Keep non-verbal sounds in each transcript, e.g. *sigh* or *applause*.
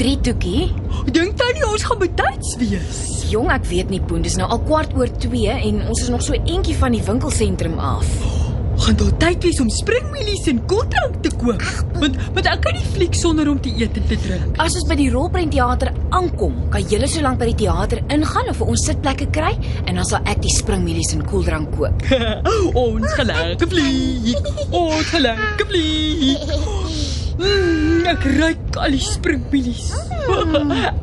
3 toekie. Dink tannie ons gaan betyds wees? Jong, ek weet nie, Boen, dis nou al kwart oor 2 en ons is nog so entjie van die winkelsentrum af. Gaan daar tyd wees om springmielies en koeldrank te koop? Want want ek kan nie fliek sonder om te eet en te drink. As ons by die rolprentteater aankom, kan julle so lank by die teater ingaan of vir ons sitplekke kry en dan sal ek die springmielies en koeldrank koop. *laughs* ons lekker vlieg. Ons lekker vlieg. Mm, ek ruik al die springmielies.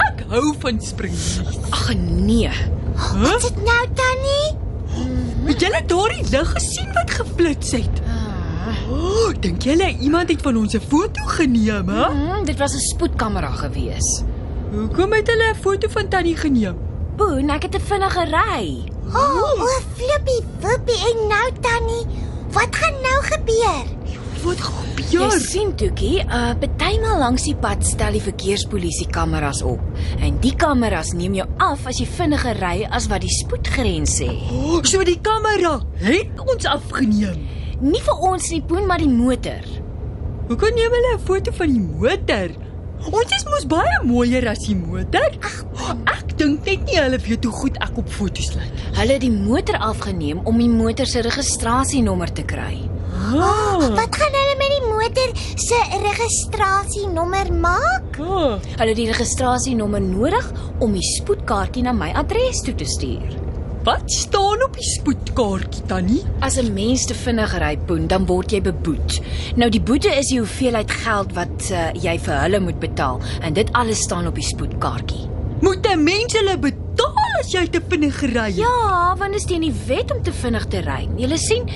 ek hou van springmielies. Ag nee. Huh? Dit nou tannie? Het julle daardie lig gesien wat geflits het? Oh, dink julle iemand het van ons 'n foto geneem, hè? Hmm, dit was 'n spoedkamera gewees. Hoekom het hulle 'n foto van Tannie geneem? Boen, ek het 'n vinnige ry. O, oh, o, flippie, flippie en nou tannie. Wat gaan nou gebeur? Wat gebeur? Jy sien Toekie, uh partymal langs die pad stel die verkeerspolisie kameras op. En die kameras neem jou af as jy vinniger ry as wat die spoedgrens sê. Oh, so die kamera het ons afgeneem. Nie vir ons nie, Boen, maar die motor. Hoekom neem hulle 'n foto van die motor? Ons is mos baie mooier as die motor. Ek dink net nie hulle weet hoe goed ek op foto's lyk. Hulle het die motor afgeneem om die motor se registrasienommer te kry. Ah. Wat gaan hulle met die motor se registrasienommer maak? Hulle het die registrasienommer nodig om die spoedkaartjie na my adres toe te stuur. Wat staan op die spoedkaartjie tannie? As 'n mens te vinnig ry, Boen, dan word jy beboet. Nou die boete is die hoeveelheid geld wat uh, jy vir hulle moet betaal en dit alles staan op die spoedkaartjie. Moet 'n mens hulle betaal as jy te vinnig ry? Ja, want dit is teen die wet om te vinnig te ry. Jy sien,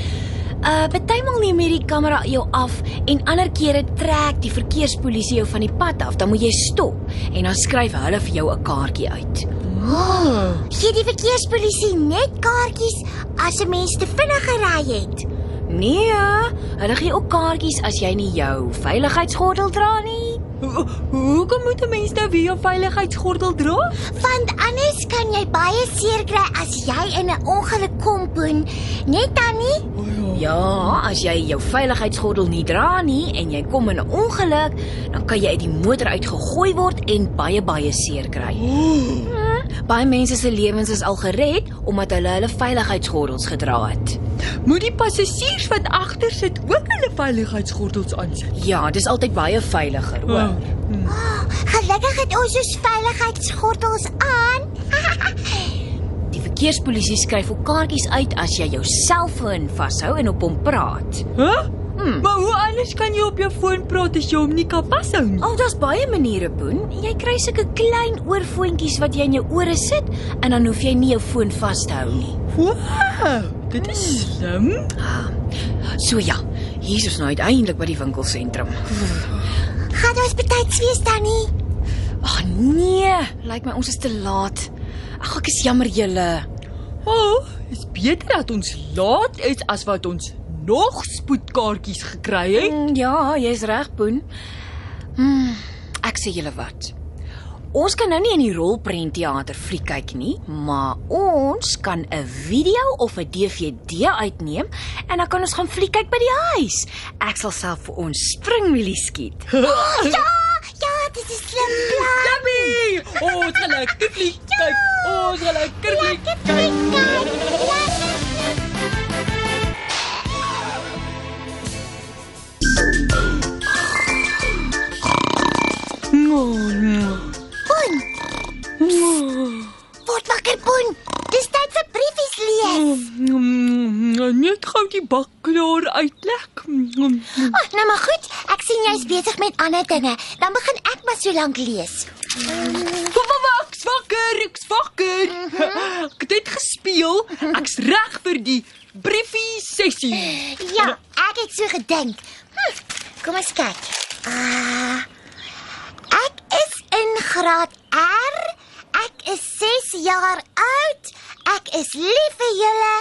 uh partymal neem hierdie kamera jou af en ander kere trek die verkeerspolisie jou van die pad af. Dan moet jy stop en dan skryf hulle vir jou 'n kaartjie uit. Ah. Gee die verkeerspolisie net kaartjies as 'n mens te vinnig gery het. Nee, hulle gee ook kaartjies as jy nie jou veiligheidsgordel dra nie. Ho- Hoekom moet 'n mens nou weer jou veiligheidsgordel dra? Want anders kan jy baie seer kry as jy in 'n ongeluk kom, Boen. Net tannie? Ja, as jy jou veiligheidsgordel nie dra nie en jy kom in 'n ongeluk, dan kan jy uit die motor uitgegooi word en baie baie seer kry. Hm, Baie mense se lewens is al gered omdat hulle hulle veiligheidsgordels gedra het. Moet die passasiers wat agter sit ook hulle veiligheidsgordels aansit? Ja, dis altyd baie veiliger, hoor. Hm. Gelukkig het ons ons veiligheidsgordels aan. *laughs* Verkeerspolisie skryf ook kaartjies uit as jy jou selfoon vashou en op hom praat. Hæ? Hm. Maar hoe anders kan jy op jou foon praat as jy hom nie kan vashou nie? Al daar's baie maniere, Boen. Jy kry sulke klein oorfoontjies wat jy in jou ore sit en dan hoef jy nie jou foon vas te hou nie. Wow, dit is slim. So ja, hier is ons nou uiteindelik by die winkelsentrum. Gaan ons betyds wees tannie? Ag nee, lyk my ons is te laat. Ag ek is jammer julle. O, oh, is beter dat ons laat is as wat ons nog spoedkaartjies gekry het. Mm, ja, jy's reg, Boen. Hmm, ek sê julle wat. Ons kan nou nie in die rolprentteater fliek kyk nie, maar ons kan 'n video of 'n DVD uitneem en dan kan ons gaan fliek kyk by die huis. Ek sal self vir ons springwielie skiet. *laughs* Ja, ja, dit is slim plan. Jappie! O, ons gaan lekker vlieg kyk. Ons gaan lekker kyk. Boen. Word wakker, Boen. Dis tyd vir briefies lees. Net gou die bak klaar uitlek. Oh, nou maar goed. Ek sien jy's besig met ander dinge. Dan begin ek maar so lank lees. Ek's wakker, ek's wakker. Ek het gespeel. Ek's reg vir die briefie sessie. Ja, ek het so gedink. Hm, kom ons kyk. Ah. Ek is in graad R. Ek is 6 jaar oud. Ek is lief vir julle.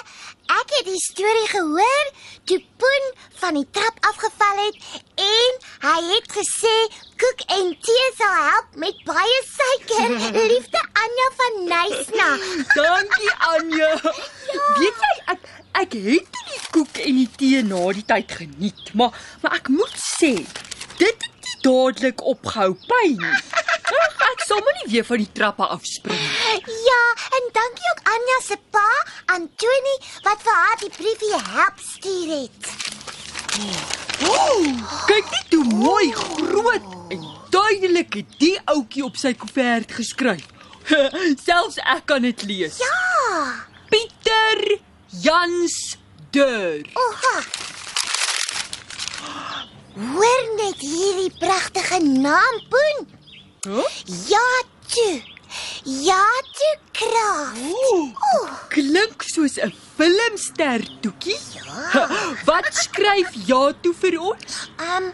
Ek het die storie gehoor toe Poen van die trap afgeval het en hy het gesê koek en tee sal help met baie suiker. *laughs* Liefde Anja van Nysna. Dankie Anja. Weet jy ek ek het die koek en die tee na die tyd geniet, maar maar ek moet sê dit het nie dadelik opgehou pyn nie. Sal maar nie weer van die trappe afspring nie. Ja, en dankie ook Anja se pa, Antoni, wat vir haar die briefie help stuur het. Kyk net hoe mooi groot en duidelik het die ouetjie op sy koevert geskryf. *laughs* Selfs ek kan dit lees. Ja. Pieter Jans Deur. Oha. Hoor net hierdie pragtige naam, Poen. Huh? Ja, toe. Kraag. Ooh, klink soos 'n filmster toekie. Ja. *laughs* Wat skryf ja toe vir ons? Um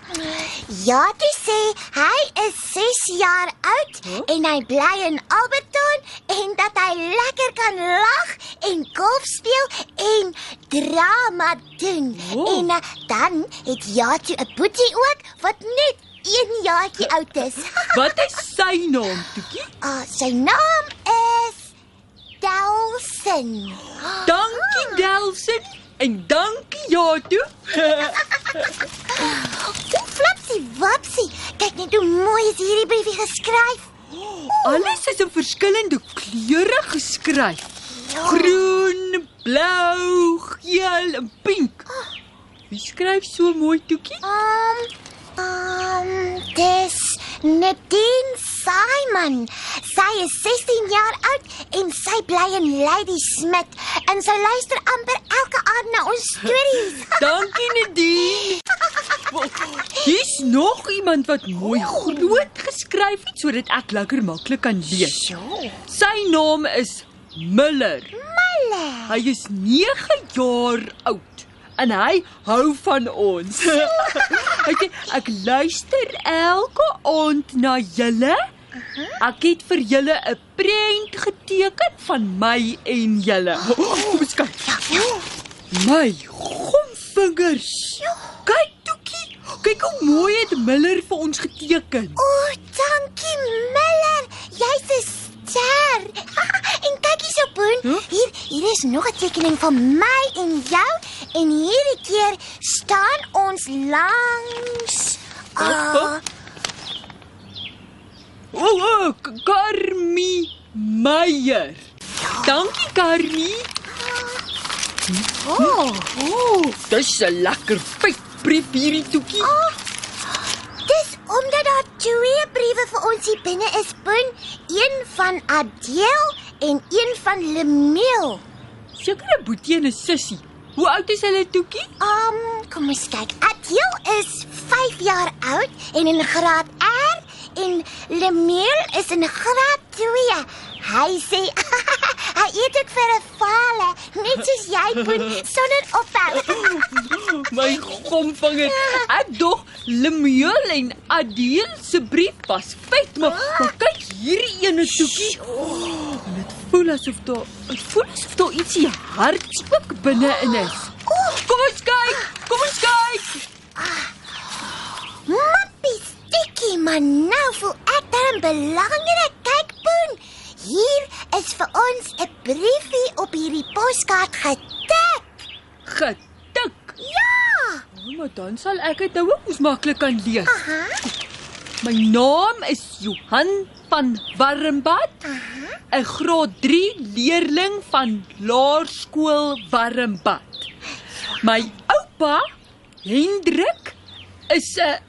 ja, toe sê hy is 6 jaar oud Huh? en hy bly in Alberton en dat hy lekker kan lag en golf speel en drama doen. Oh. En uh, dan het ja toe 'n boetie ook wat net 1 jaartjie oud is. Wat is sy naam toekie? Ah, sy naam is Delson. Dankie Delson en dankie ja. *laughs* Toe flapsie wapsie. Kyk net hoe mooi is hierdie briefie geskryf. Alles is in verskillende kleure geskryf. Groen, blou, geel en pink. Wie skryf so mooi toekie? Um, um, dis Nadine Simon. Sy is 16 jaar oud en sy bly in Lady Smith en sy luister amper elke aand na ons stories. *laughs* Dankie Nadine. Hier's nog iemand wat mooi groot geskryf het sodat ek lekker maklik kan lees. Sy naam is Miller. Mille. Hy is 9 jaar oud en hy hou van ons. *laughs* Sê ek luister elke aand na julle. Ek het vir julle 'n prent geteken van my en julle. Kom ons kyk. My gomvingers. Kyk Toekie. Kyk hoe mooi het Miller vir ons geteken. O, dankie Miller. Jy's 'n ster. en kyk hierso Boen. Huh? Hier hier is nog 'n tekening van my en jou en hierdie keer staan ons langs Huh? Ah, O, oh, oh, Karmi Meyer. Dankie Karmi. oh. O, oh, dis 'n lekker vet brief hierdie toekie. Oh, dis omdat daar twee briewe vir ons hier binne is, Boen. Een van Adele en een van Lemel. Sekere boetie en 'n sussie. Hoe oud is hulle toekie? Um, kom ons kyk. Adele is 5 jaar oud en in graad R en Lemel is in graad 2. Hy sê *laughs* hy eet ook vir 'n vale, net soos jy Boen, sonder ophou. *laughs* My gomvinger. Ek dog Lemuel en Adeel se brief was vet, maar, maar kyk hierdie ene toekie. En dit voel asof daar dit voel asof daar ietsie harts ook binne in is. Kom ons kyk. Kom ons kyk. Maar nou voel ek dan belangrik. Kyk, Boen. Hier is vir ons 'n briefie op hierdie poskaart getik. Getik. Ja. Oh, maar dan sal ek dit nou ook mos maklik kan lees. Aha. My naam is Johan van Warmbad. 'n Graad 3 leerling van Laerskool Warmbad. My oupa, Hendrik, is 'n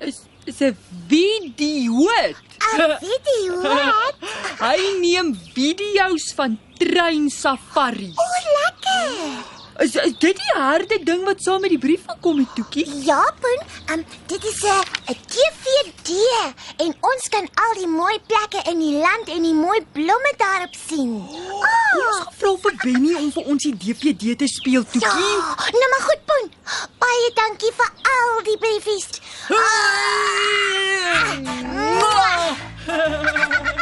is is 'n videoot. 'n Video. wat? Hy neem video's van trein safaris. O, lekker. Is, is dit die harde ding wat saam met die brief gekom het, Toekie? Ja, Boen, um, dit is 'n 'n DVD en ons kan al die mooi plekke in die land en die mooi blomme daarop sien. Kom ons gaan vra vir Benny om vir ons die DVD te speel, Ja, Toekie. nou maar goed, Boen. Baie dankie vir al die briefies. Mwah! *laughs*